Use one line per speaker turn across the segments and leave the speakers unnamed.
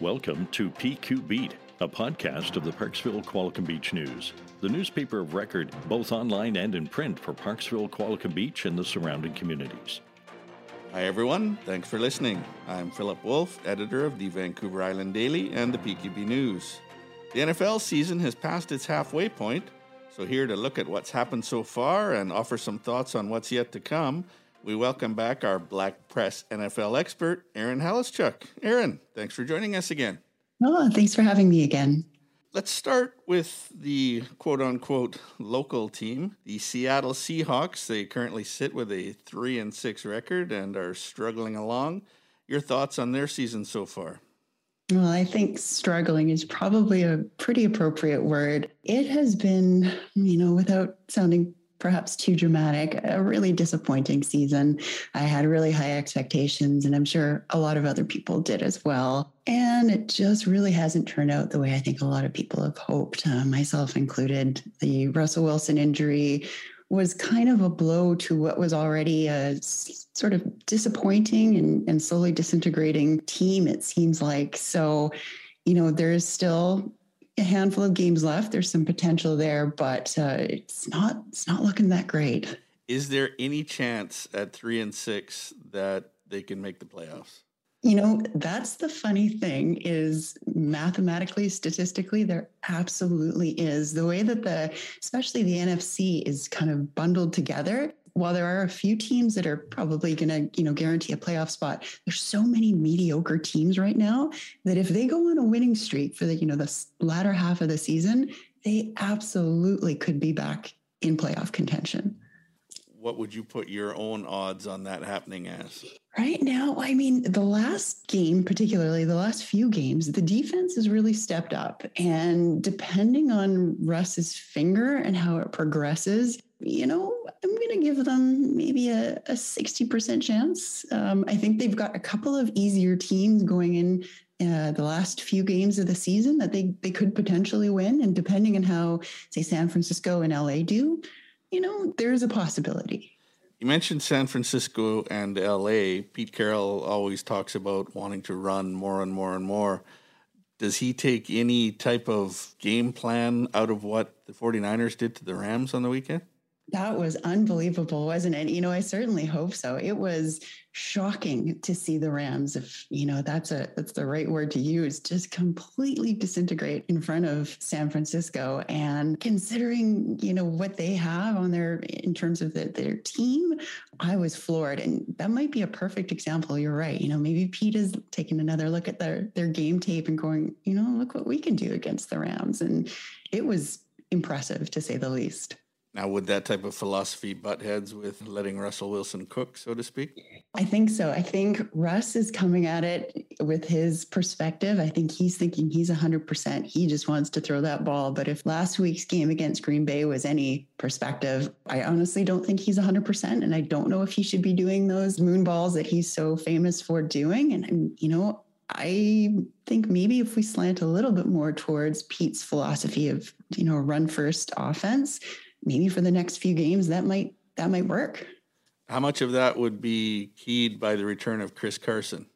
Welcome to PQ Beat, a podcast of the Parksville Qualicum Beach News, the newspaper of record both online and in print for Parksville, Qualicum Beach, and the surrounding communities.
Hi, everyone. Thanks for listening. I'm Philip Wolf, editor of the Vancouver Island Daily and the PQB News. The NFL season has passed its halfway point, so here to look at what's happened so far and offer some thoughts on what's yet to come, we welcome back our Black Press NFL expert, Aaron Halischuk. Aaron, thanks for joining us again.
Oh, thanks for having me again.
Let's start with the quote unquote local team, the Seattle Seahawks. They currently sit with a 3 and 6 record and are struggling along. Your thoughts on their season so far?
Well, I think struggling is probably a pretty appropriate word. It has been, you know, without sounding perhaps too dramatic, a really disappointing season. I had really high expectations, and I'm sure a lot of other people did as well. And it just really hasn't turned out the way I think a lot of people have hoped, uh, myself included. The Russell Wilson injury was kind of a blow to what was already a sort of disappointing and, and slowly disintegrating team, it seems like. So, you know, there is still a handful of games left. There's some potential there, but uh, it's not it's not looking that great.
Is there any chance at three and six that they can make the playoffs?
You know, that's the funny thing is mathematically, statistically, there absolutely is. The way that the, especially the NFC is kind of bundled together, while there are a few teams that are probably going to, you know, guarantee a playoff spot, there's so many mediocre teams right now that if they go on a winning streak for the, you know, the latter half of the season, they absolutely could be back in playoff contention.
What would you put your own odds on that happening as?
Right now, I mean, the last game, particularly the last few games, the defense has really stepped up. And depending on Russ's finger and how it progresses, you know, I'm going to give them maybe a, a 60% chance. Um, I think they've got a couple of easier teams going in uh, the last few games of the season that they, they could potentially win. And depending on how, say, San Francisco and LA do, you know, there's a possibility.
You mentioned San Francisco and LA. Pete Carroll always talks about wanting to run more and more and more. Does he take any type of game plan out of what the 49ers did to the Rams on the weekend?
That was unbelievable, wasn't it? You know, I certainly hope so. It was shocking to see the Rams, if you know that's a that's the right word to use, just completely disintegrate in front of San Francisco. And considering you know what they have on their in terms of the, their team, I was floored. And that might be a perfect example. You're right. You know, maybe Pete is taking another look at their their game tape and going, you know, look what we can do against the Rams. And it was impressive to say the least.
Now, would that type of philosophy butt heads with letting Russell Wilson cook, so to speak?
I think so. I think Russ is coming at it with his perspective. I think he's thinking he's 100%. He just wants to throw that ball. But if last week's game against Green Bay was any perspective, I honestly don't think he's 100%. And I don't know if he should be doing those moon balls that he's so famous for doing. And, you know, I think maybe if we slant a little bit more towards Pete's philosophy of, you know, run first offense, maybe for the next few games that might that might work.
How much of that would be keyed by the return of Chris Carson?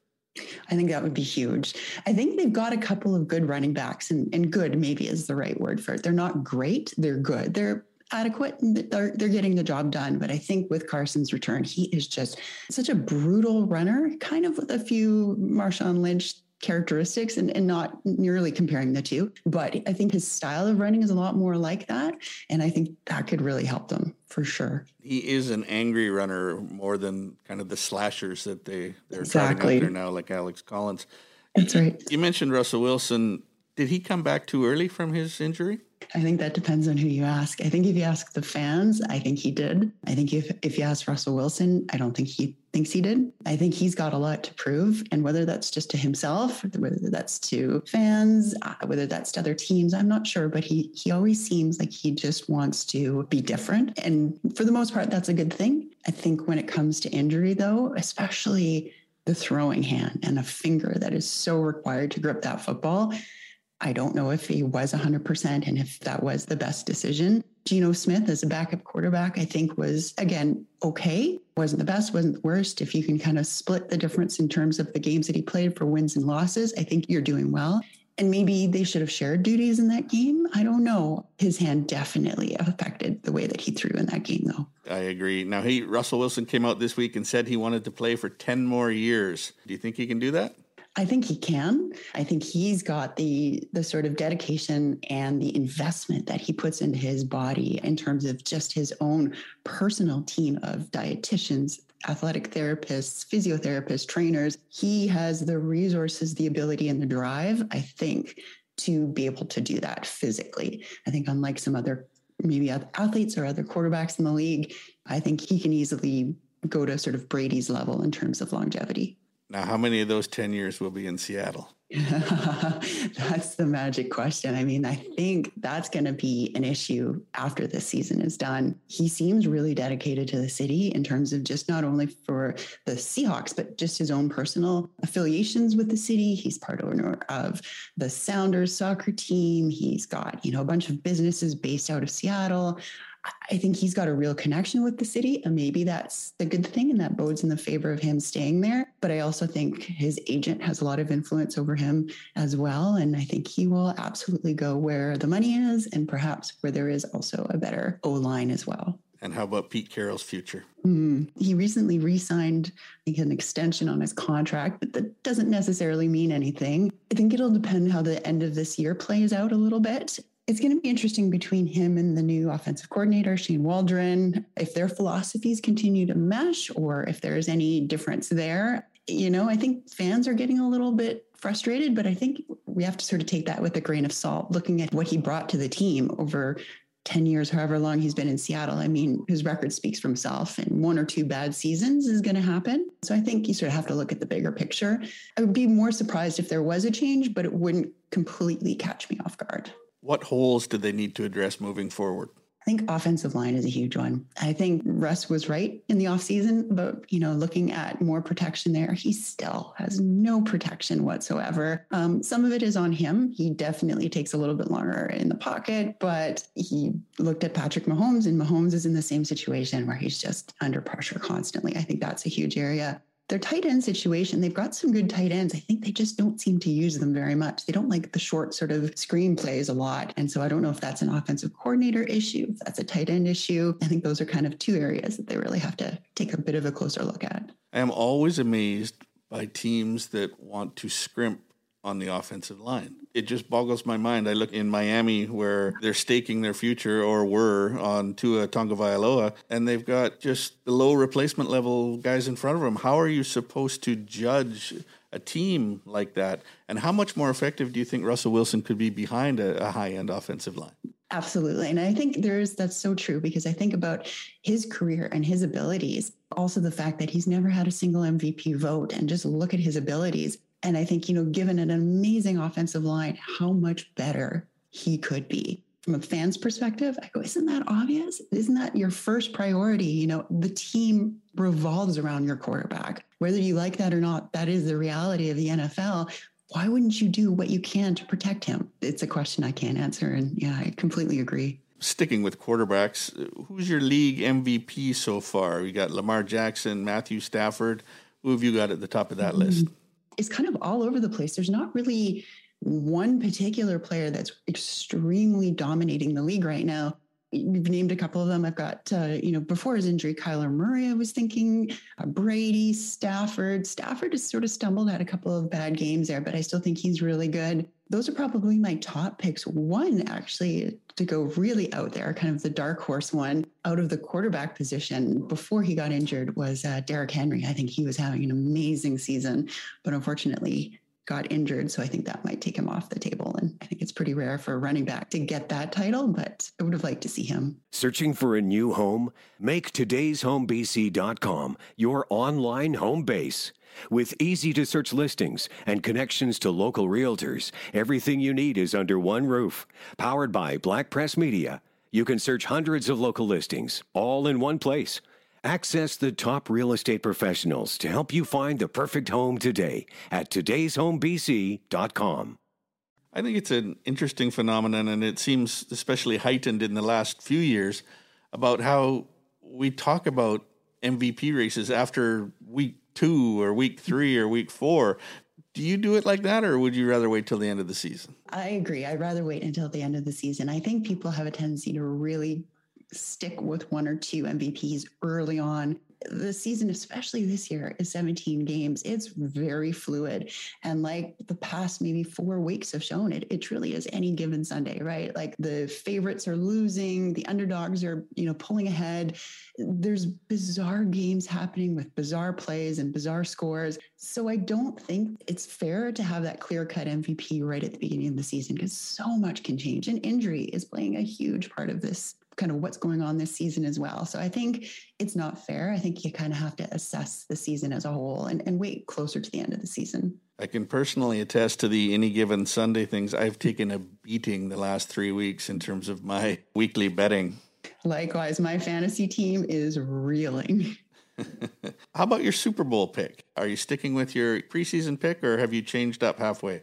I think that would be huge. I think they've got a couple of good running backs, and, and good maybe is the right word for it. They're not great, they're good. They're adequate they're, they're getting the job done. But I think with Carson's return, he is just such a brutal runner, kind of with a few Marshawn Lynch characteristics and, and not nearly comparing the two. But I think his style of running is a lot more like that. And I think that could really help them for sure.
He is an angry runner more than kind of the slashers that they, they're exactly. out there now, like Alex Collins.
That's right.
You mentioned Russell Wilson. Did he come back too early from his injury?
I think that depends on who you ask. I think if you ask the fans, I think he did. I think if, if you ask Russell Wilson, I don't think he thinks he did. I think he's got a lot to prove. And whether that's just to himself, whether that's to fans, uh, whether that's to other teams, I'm not sure. But he he always seems like he just wants to be different. And for the most part, that's a good thing. I think when it comes to injury, though, especially the throwing hand and a finger that is so required to grip that football. I don't know if he was 100% and if that was the best decision. Geno Smith as a backup quarterback, I think was, again, okay. Wasn't the best, wasn't the worst. If you can kind of split the difference in terms of the games that he played for wins and losses, I think you're doing well. And maybe they should have shared duties in that game. I don't know. His hand definitely affected the way that he threw in that game, though.
I agree. Now, he Russell Wilson came out this week and said he wanted to play for 10 more years. Do you think he can do that?
I think he can. I think he's got the the sort of dedication and the investment that he puts into his body in terms of just his own personal team of dietitians, athletic therapists, physiotherapists, trainers. He has the resources, the ability, and the drive, I think, to be able to do that physically. I think, unlike some other maybe athletes or other quarterbacks in the league, I think he can easily go to sort of Brady's level in terms of longevity.
Now, how many of those 10 years will be in Seattle?
that's the magic question. I mean, I think that's going to be an issue after this season is done. He seems really dedicated to the city in terms of just not only for the Seahawks, but just his own personal affiliations with the city. He's part owner of the Sounders soccer team. He's got, you know, a bunch of businesses based out of Seattle. I think he's got a real connection with the city, and maybe that's the good thing, and that bodes in the favor of him staying there. But I also think his agent has a lot of influence over him as well, and I think he will absolutely go where the money is, and perhaps where there is also a better O line as well.
And how about Pete Carroll's future?
Mm, he recently re signed an extension on his contract, but that doesn't necessarily mean anything. I think it'll depend how the end of this year plays out a little bit it's going to be interesting between him and the new offensive coordinator, Shane Waldron, if their philosophies continue to mesh or if there's any difference there. You know, I think fans are getting a little bit frustrated, but I think we have to sort of take that with a grain of salt, looking at what he brought to the team over 10 years, however long he's been in Seattle. I mean, his record speaks for himself, and one or two bad seasons is going to happen. So I think you sort of have to look at the bigger picture. I would be more surprised if there was a change, but it wouldn't completely catch me off guard.
What holes do they need to address moving forward?
I think offensive line is a huge one. I think Russ was right in the offseason, but you know, looking at more protection there, he still has no protection whatsoever. Um, some of it is on him. He definitely takes a little bit longer in the pocket, but he looked at Patrick Mahomes, and Mahomes is in the same situation where he's just under pressure constantly. I think that's a huge area their tight end situation, they've got some good tight ends. I think they just don't seem to use them very much. They don't like the short sort of screen plays a lot. And so I don't know if that's an offensive coordinator issue, if that's a tight end issue. I think those are kind of two areas that they really have to take a bit of a closer look at.
I am always amazed by teams that want to scrimp on the offensive line. It just boggles my mind. I look in Miami where they're staking their future or were on Tua Tagovailoa, and they've got just the low replacement level guys in front of them. How are you supposed to judge a team like that? And how much more effective do you think Russell Wilson could be behind a, a high end offensive line?
Absolutely. And I think there's that's so true because I think about his career and his abilities. Also, the fact that he's never had a single MVP vote and just look at his abilities. And I think, you know, given an amazing offensive line, how much better he could be. From a fan's perspective, I go, isn't that obvious? Isn't that your first priority? You know, the team revolves around your quarterback. Whether you like that or not, that is the reality of the NFL. Why wouldn't you do what you can to protect him? It's a question I can't answer. And yeah, I completely agree
sticking with quarterbacks, who's your league MVP so far? You got Lamar Jackson, Matthew Stafford. Who have you got at the top of that mm-hmm. list?
Is kind of all over the place. There's not really one particular player that's extremely dominating the league right now. You've named a couple of them. I've got, uh, you know, before his injury, Kyler Murray, I was thinking, uh, Brady, Stafford. Stafford has sort of stumbled, had a couple of bad games there, but I still think he's really good. Those are probably my top picks. One, actually, to go really out there, kind of the dark horse one out of the quarterback position before he got injured was uh, Derrick Henry. I think he was having an amazing season, but unfortunately, got injured. So I think that might take him off the table. And I think it's pretty rare for a running back to get that title, but I would have liked to see him.
Searching for a new home? Make today'shomebc.com your online home base. With easy to search listings and connections to local realtors, everything you need is under one roof. Powered by Black Press Media, you can search hundreds of local listings all in one place. Access the top real estate professionals to help you find the perfect home today at today'shomebc.com.
I think it's an interesting phenomenon, and it seems especially heightened in the last few years about how we talk about MVP races after week two or week three or week four. Do you do it like that, or would you rather wait till the end of the season?
I agree. I'd rather wait until the end of the season. I think people have a tendency to really stick with one or two MVPs early on. The season, especially this year, is 17 games. It's very fluid. And like the past maybe four weeks have shown it, it truly is any given Sunday, right? Like the favorites are losing, the underdogs are, you know, pulling ahead. There's bizarre games happening with bizarre plays and bizarre scores. So I don't think it's fair to have that clear cut MVP right at the beginning of the season because so much can change. And injury is playing a huge part of this kind of what's going on this season as well. So I think it's not fair. I think you kind of have to assess the season as a whole and, and wait closer to the end of the season.
I can personally attest to the any given Sunday things. I've taken a beating the last three weeks in terms of my weekly betting.
Likewise, my fantasy team is reeling.
How about your Super Bowl pick? Are you sticking with your preseason pick or have you changed up halfway?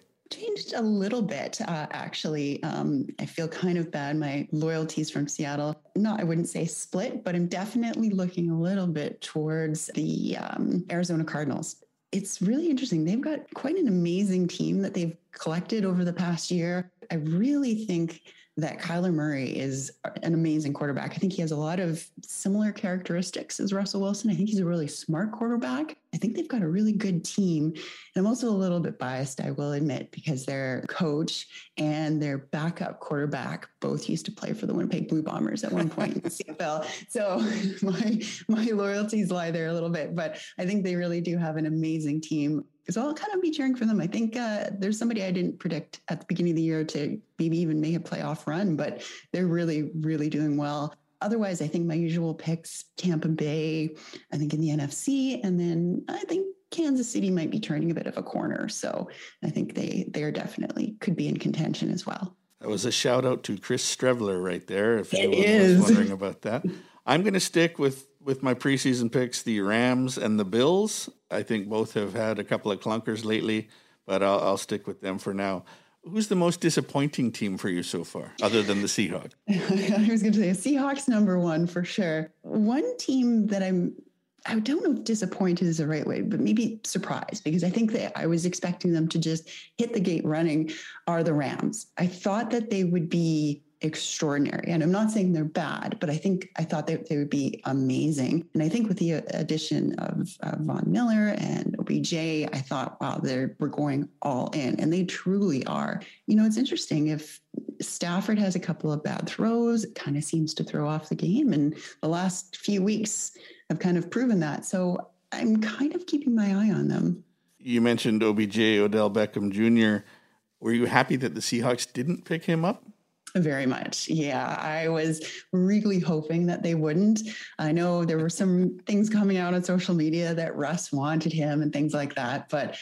Changed a little bit uh, actually. Um, i feel kind of bad. My loyalties from seattle not i wouldn't say split but i'm definitely looking a little bit towards the um, arizona cardinals. It's really interesting. They've got quite an amazing team that they've collected over the past year i really think that Kyler Murray is an amazing quarterback. I think he has a lot of similar characteristics as Russell Wilson. I think he's a really smart quarterback. I think they've got a really good team. And I'm also a little bit biased, I will admit, because their coach and their backup quarterback both used to play for the Winnipeg Blue Bombers at one point in the CFL. So my my loyalties lie there a little bit, but I think they really do have an amazing team. So I'll kind of be cheering for them. I think uh, there's somebody I didn't predict at the beginning of the year to maybe even make a playoff run, but they're really, really doing well. Otherwise, I think my usual picks Tampa Bay, I think in the NFC, and then I think Kansas City might be turning a bit of a corner. So I think they they are definitely could be in contention as well.
That was a shout out to Chris Streveler right there. If anyone
is.
was wondering about that, I'm going to stick with with my preseason picks, the Rams and the Bills. I think both have had a couple of clunkers lately, but I'll, I'll stick with them for now. Who's the most disappointing team for you so far, other than the Seahawks?
I was going to say Seahawks number one for sure. One team that I'm I don't know if disappointed is the right way, but maybe surprised because I think that I was expecting them to just hit the gate running are the Rams. I thought that they would be extraordinary. And I'm not saying they're bad, but I think I thought that they would be amazing. And I think with the addition of uh, Von Miller and OBJ, I thought, wow, they're we're going all in, and they truly are. You know, it's interesting if Stafford has a couple of bad throws, it kind of seems to throw off the game, and the last few weeks have kind of proven that. So I'm kind of keeping my eye on them.
You mentioned OBJ, Odell Beckham Jr. Were you happy that the Seahawks didn't pick him up?
Very much. Yeah. I was really hoping that they wouldn't. I know there were some things coming out on social media that Russ wanted him and things like that. But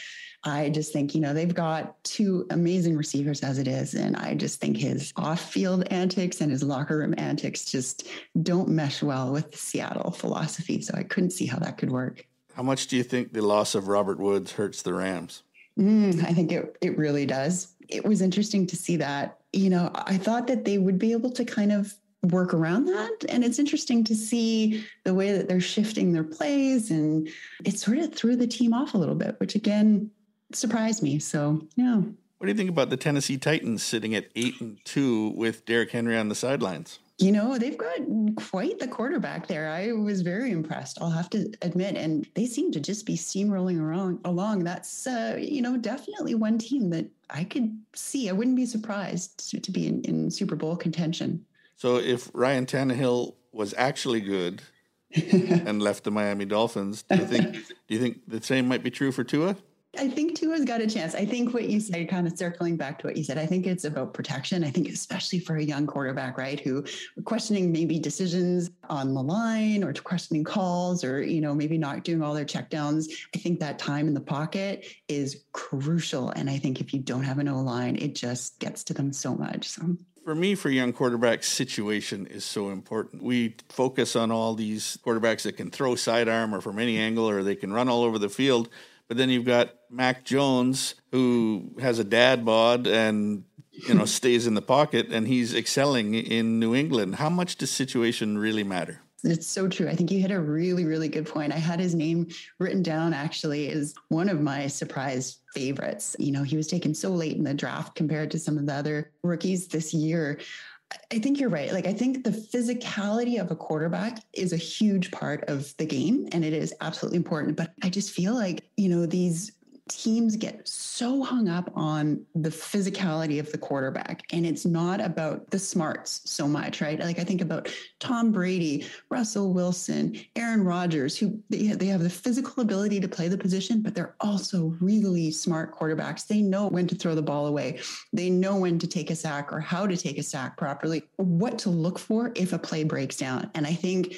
I just think, you know, they've got two amazing receivers as it is. And I just think his off field antics and his locker room antics just don't mesh well with the Seattle philosophy. So I couldn't see how that could work.
How much do you think the loss of Robert Woods hurts the Rams?
Mm, I think it, it really does. It was interesting to see that you know, I thought that they would be able to kind of work around that. And it's interesting to see the way that they're shifting their plays. And it sort of threw the team off a little bit, which again surprised me. So, yeah.
What do you think about the Tennessee Titans sitting at eight and two with Derrick Henry on the sidelines?
You know, they've got quite the quarterback there. I was very impressed, I'll have to admit. And they seem to just be steamrolling around, along. That's, uh, you know, definitely one team that I could see. I wouldn't be surprised to, to be in, in Super Bowl contention.
So if Ryan Tannehill was actually good and left the Miami Dolphins, do you think do you think the same might be true for Tua?
I think Tua's got a chance. I think what you said, kind of circling back to what you said, I think it's about protection. I think especially for a young quarterback, right, who questioning maybe decisions on the line or questioning calls or, you know, maybe not doing all their checkdowns. I think that time in the pocket is crucial. And I think if you don't have an O line, it just gets to them so much. So
for me, for young quarterbacks, situation is so important. We focus on all these quarterbacks that can throw sidearm or from any angle or they can run all over the field. But then you've got Mac Jones, who has a dad bod and you know stays in the pocket, and he's excelling in New England. How much does situation really matter?
It's so true. I think you hit a really, really good point. I had his name written down actually as one of my surprise favorites. You know, he was taken so late in the draft compared to some of the other rookies this year. I think you're right. Like, I think the physicality of a quarterback is a huge part of the game and it is absolutely important. But I just feel like, you know, these teams get so hung up on the physicality of the quarterback and it's not about the smarts so much right? Like i think about tom brady russell wilson aaron rodgers who they, they have the physical ability to play the position but they're also really smart quarterbacks. They know when to throw the ball away. They know when to take a sack or how to take a sack properly. What to look for if a play breaks down. And i think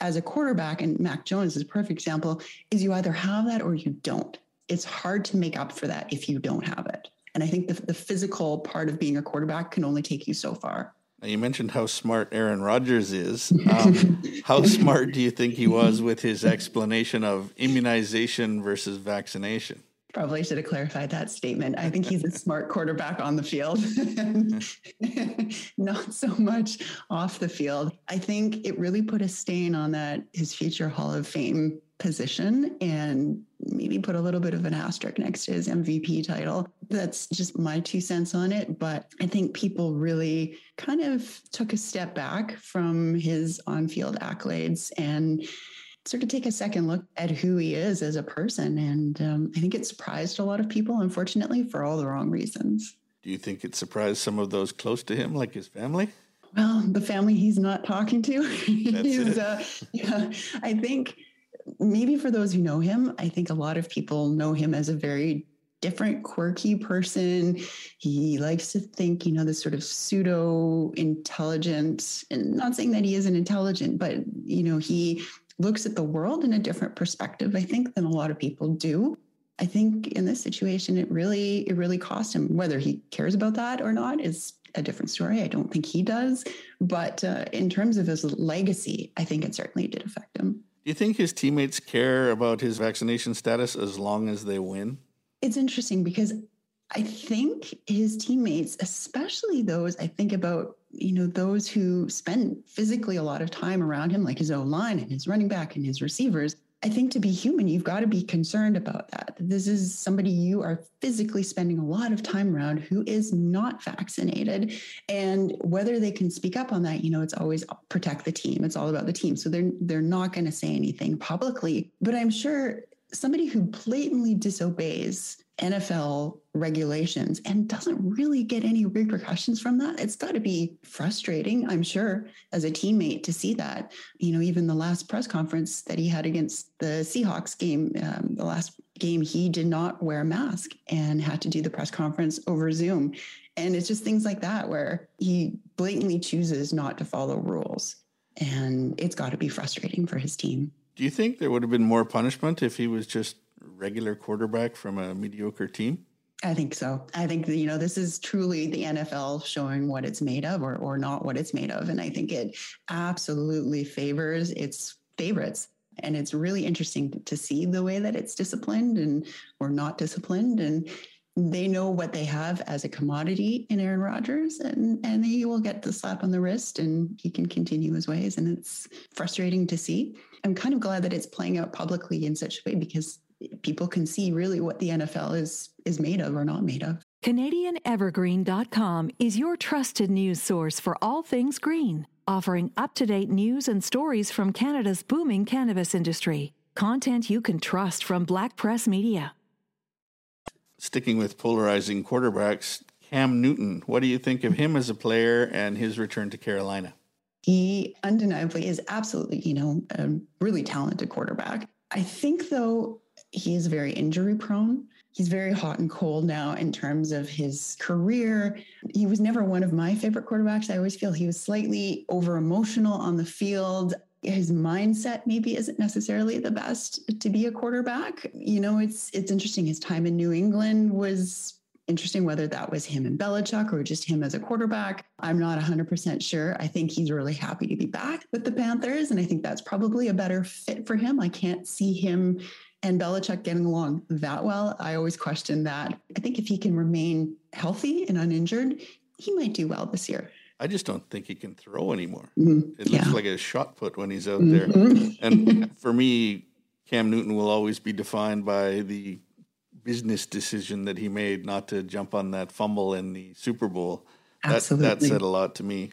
as a quarterback, and Mac Jones is a perfect example, is you either have that or you don't it's hard to make up for that if you don't have it. And I think the, the physical part of being a quarterback can only take you so far.
Now you mentioned how smart Aaron Rodgers is. Um, how smart do you think he was with his explanation of immunization versus vaccination?
Probably should have clarified that statement. I think he's a smart quarterback on the field, not so much off the field. I think it really put a stain on that his future Hall of Fame position and maybe put a little bit of an asterisk next to his MVP title. That's just my two cents on it. But I think people really kind of took a step back from his on field accolades and sort of take a second look at who he is as a person. And um, I think it surprised a lot of people, unfortunately, for all the wrong reasons.
Do you think it surprised some of those close to him, like his family?
Well, the family he's not talking to. he's, uh, yeah, I think maybe for those who know him, I think a lot of people know him as a very different, quirky person. He likes to think, you know, this sort of pseudo intelligent, and not saying that he isn't intelligent, but, you know, he looks at the world in a different perspective, I think, than a lot of people do. I think in this situation, it really, it really cost him. Whether he cares about that or not is a different story. I don't think he does. But uh, in terms of his legacy, I think it certainly did affect him.
Do you think his teammates care about his vaccination status as long as they win?
It's interesting because I think his teammates, especially those I think about, you know, those who spend physically a lot of time around him, like his O line and his running back and his receivers, I think to be human, you've got to be concerned about that. This is somebody you are physically spending a lot of time around who is not vaccinated. And whether they can speak up on that, you know, it's always protect the team. It's all about the team. So they're they're not going to say anything publicly. But I'm sure somebody who blatantly disobeys NFL regulations and doesn't really get any repercussions from that. It's got to be frustrating, I'm sure, as a teammate to see that. You know, even the last press conference that he had against the Seahawks game, um, the last game, he did not wear a mask and had to do the press conference over Zoom. And it's just things like that where he blatantly chooses not to follow rules. And it's got to be frustrating for his team.
Do you think there would have been more punishment if he was just regular quarterback from a mediocre team?
I think so. I think you know this is truly the NFL showing what it's made of, or or not what it's made of, and I think it absolutely favors its favorites. And it's really interesting to see the way that it's disciplined and or not disciplined, and they know what they have as a commodity in Aaron Rodgers, and and he will get the slap on the wrist, and he can continue his ways. And it's frustrating to see. I'm kind of glad that it's playing out publicly in such a way because people can see really what the NFL is is made of or not made of.
CanadianEvergreen.com is your trusted news source for all things green, offering up-to-date news and stories from Canada's booming cannabis industry. Content you can trust from Black Press Media.
Sticking with polarizing quarterbacks, Cam Newton, what do you think of him as a player and his return to Carolina?
He undeniably is absolutely, you know, a really talented quarterback. I think, though, he is very injury prone. he's very hot and cold now in terms of his career. He was never one of my favorite quarterbacks. I always feel he was slightly over emotional on the field. His mindset maybe isn't necessarily the best to be a quarterback. You know, it's it's interesting. His time in New England was interesting whether that was him and Belichick or just him as a quarterback. I'm not 100% sure. I think he's really happy to be back with the Panthers. And I think that's probably a better fit for him. I can't see him and Belichick getting along that well. I always question that. I think if he can remain healthy and uninjured, he might do well this year.
I just don't think he can throw anymore. Mm-hmm. It looks yeah. like a shot put when he's out mm-hmm. there. And for me, Cam Newton will always be defined by the business decision that he made not to jump on that fumble in the Super Bowl. Absolutely. That, that said a lot to me.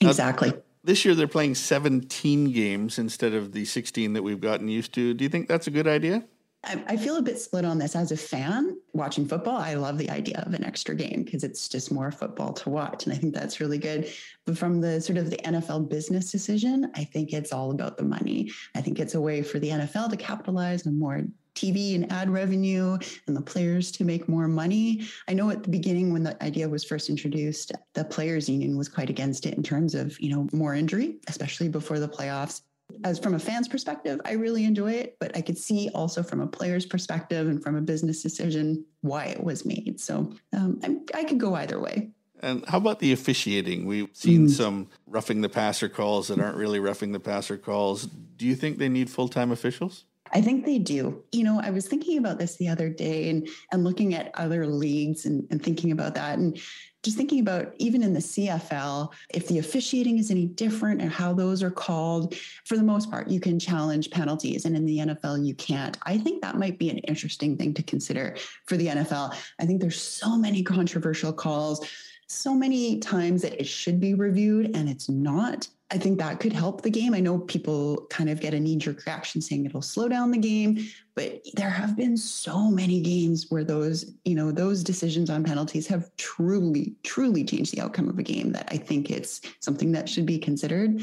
Exactly. Now,
this year they're playing 17 games instead of the 16 that we've gotten used to. Do you think that's a good idea?
I feel a bit split on this as a fan watching football. I love the idea of an extra game because it's just more football to watch. And I think that's really good. But from the sort of the NFL business decision, I think it's all about the money. I think it's a way for the NFL to capitalize on more TV and ad revenue and the players to make more money. I know at the beginning when the idea was first introduced, the players union was quite against it in terms of, you know, more injury, especially before the playoffs. As from a fan's perspective, I really enjoy it, but I could see also from a player's perspective and from a business decision why it was made. So um, I, I could go either way.
And how about the officiating? We've seen mm. some roughing the passer calls that aren't really roughing the passer calls. Do you think they need full time officials?
I think they do. You know, I was thinking about this the other day and and looking at other leagues and, and thinking about that and just thinking about even in the CFL, if the officiating is any different and how those are called, for the most part, you can challenge penalties. And in the NFL, you can't. I think that might be an interesting thing to consider for the NFL. I think there's so many controversial calls so many times that it should be reviewed and it's not. I think that could help the game. I know people kind of get a knee jerk reaction saying it'll slow down the game, but there have been so many games where those, you know, those decisions on penalties have truly, truly changed the outcome of a game that I think it's something that should be considered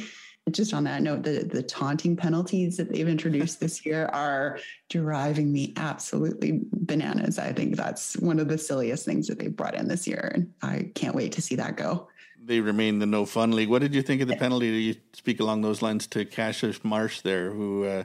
just on that note, the, the taunting penalties that they've introduced this year are driving me absolutely bananas. I think that's one of the silliest things that they've brought in this year. And I can't wait to see that go.
They remain the no fun league. What did you think of the penalty? Do you speak along those lines to Cassius Marsh there, who uh,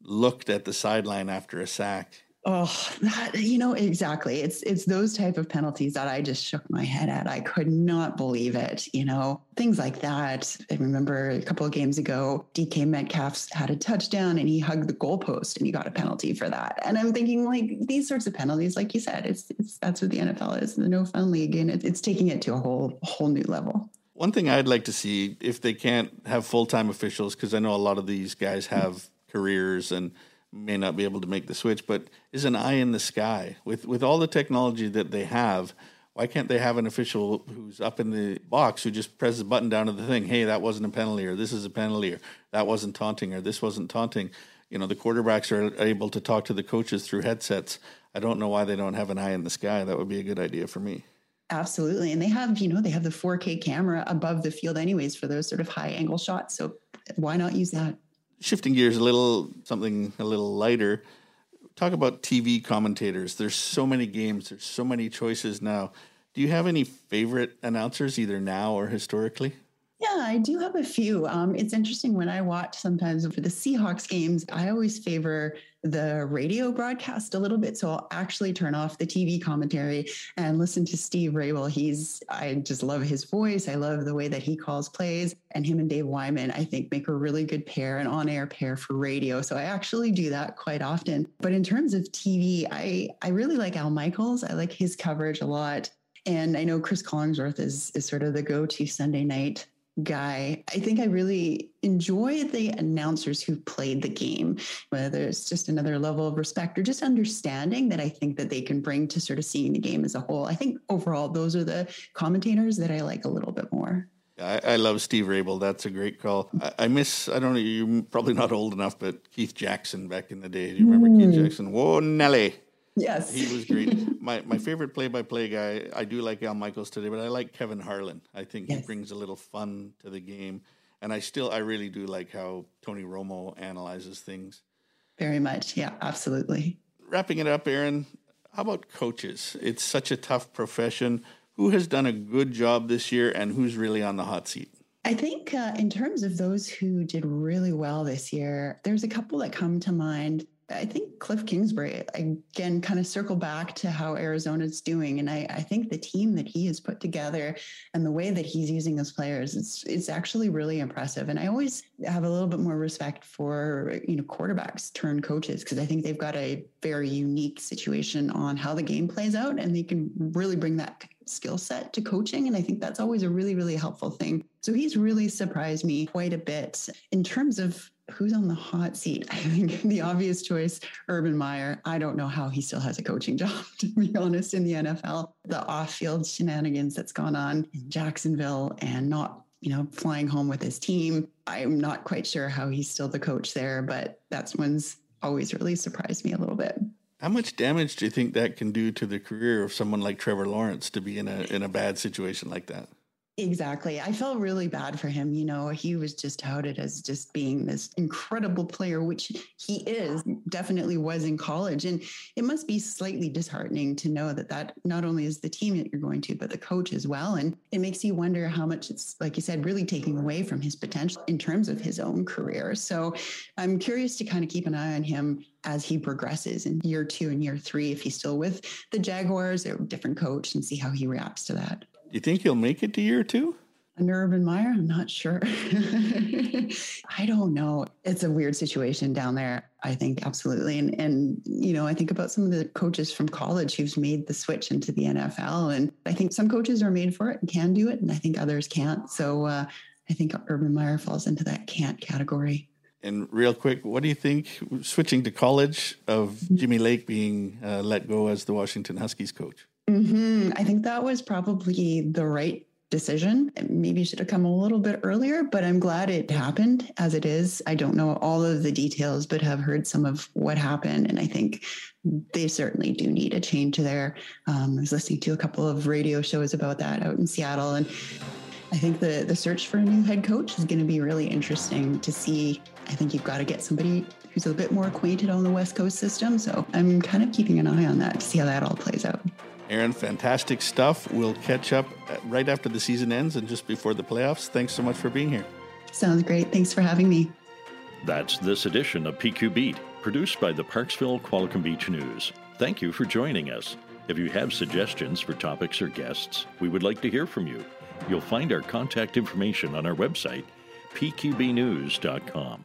looked at the sideline after a sack?
Oh, that, you know exactly. It's it's those type of penalties that I just shook my head at. I could not believe it. You know things like that. I remember a couple of games ago, DK Metcalf had a touchdown and he hugged the goalpost and he got a penalty for that. And I'm thinking like these sorts of penalties, like you said, it's it's that's what the NFL is, the no fun league, and it, it's taking it to a whole whole new level.
One thing I'd like to see if they can't have full time officials, because I know a lot of these guys have careers and may not be able to make the switch, but is an eye in the sky with with all the technology that they have. Why can't they have an official who's up in the box who just presses a button down to the thing? Hey, that wasn't a penalty, or this is a penalty, or that wasn't taunting, or this wasn't taunting. You know, the quarterbacks are able to talk to the coaches through headsets. I don't know why they don't have an eye in the sky. That would be a good idea for me.
Absolutely. And they have, you know, they have the 4K camera above the field, anyways, for those sort of high angle shots. So why not use that?
Shifting gears a little, something a little lighter. Talk about TV commentators. There's so many games. There's so many choices now. Do you have any favorite announcers, either now or historically?
Yeah, I do have a few. Um, it's interesting when I watch sometimes for the Seahawks games, I always favor the radio broadcast a little bit. So I'll actually turn off the TV commentary and listen to Steve Raible. He's, I just love his voice. I love the way that he calls plays. And him and Dave Wyman, I think, make a really good pair, an on air pair for radio. So I actually do that quite often. But in terms of TV, I, I really like Al Michaels. I like his coverage a lot. And I know Cris Collinsworth is, is sort of the go to Sunday night guy. I think I really enjoy the announcers who played the game, whether it's just another level of respect or just understanding that I think that they can bring to sort of seeing the game as a whole. I think overall, those are the commentators that I like a little bit more.
I, I love Steve Raible. That's a great call. I, I, miss, I don't know, you're probably not old enough, but Keith Jackson back in the day. Do you remember mm. Keith Jackson? Whoa, Nelly.
Yes.
He was great. my my favorite play by play guy, I do like Al Michaels today, but I like Kevin Harlan. I think yes. he brings a little fun to the game. And I still I really do like how Tony Romo analyzes things.
Very much. Yeah, absolutely.
Wrapping it up, Aaron. How about coaches? It's such a tough profession. Who has done a good job this year and who's really on the hot seat?
I think uh, in terms of those who did really well this year, there's a couple that come to mind. I think Cliff Kingsbury, again, kind of circle back to how Arizona's doing. And I, I, think the team that he has put together and the way that he's using his players, it's it's actually really impressive. And I always have a little bit more respect for, you know, quarterbacks turn coaches because I think they've got a very unique situation on how the game plays out and they can really bring that skill set to coaching. And I think that's always a really, really helpful thing. So he's really surprised me quite a bit in terms of who's on the hot seat? I think the obvious choice, Urban Meyer. I don't know how he still has a coaching job, to be honest, in the NFL. The off field shenanigans that's gone on in Jacksonville and not, you know, flying home with his team. I'm not quite sure how he's still the coach there, but that's one's always really surprised me a little bit.
How much damage do you think that can do to the career of someone like Trevor Lawrence to be in a in a bad situation like that?
Exactly. I felt really bad for him. You know, he was just touted as just being this incredible player, which he is, definitely was in college. And it must be slightly disheartening to know that that not only is the team that you're going to, but the coach as well. And it makes you wonder how much it's, like you said, really taking away from his potential in terms of his own career. So I'm curious to kind of keep an eye on him as he progresses in year two and year three, if he's still with the Jaguars or different coach and see how he reacts to that.
Do you think he'll make it to year two?
Under Urban Meyer? I'm not sure. I don't know. It's a weird situation down there. I think absolutely. And and you know, I think about some of the coaches from college who've made the switch into the NFL. And I think some coaches are made for it and can do it, and I think others can't. So uh, I think Urban Meyer falls into that can't category.
And real quick, what do you think switching to college of Jimmy Lake being uh, let go as the Washington Huskies coach?
Mm-hmm. I think that was probably the right decision. Maybe should have come a little bit earlier, but I'm glad it happened as it is. I don't know all of the details, but have heard some of what happened. And I think they certainly do need a change there. Um, I was listening to a couple of radio shows about that out in Seattle. And I think the, the search for a new head coach is going to be really interesting to see. I think you've got to get somebody who's a bit more acquainted on the West Coast system. So I'm kind of keeping an eye on that to see how that all plays out.
Aaron, fantastic stuff. We'll catch up right after the season ends and just before the playoffs. Thanks so much for being here.
Sounds great. Thanks for having me.
That's this edition of PQ Beat, produced by the Parksville Qualicum Beach News. Thank you for joining us. If you have suggestions for topics or guests, we would like to hear from you. You'll find our contact information on our website, pqbnews.com.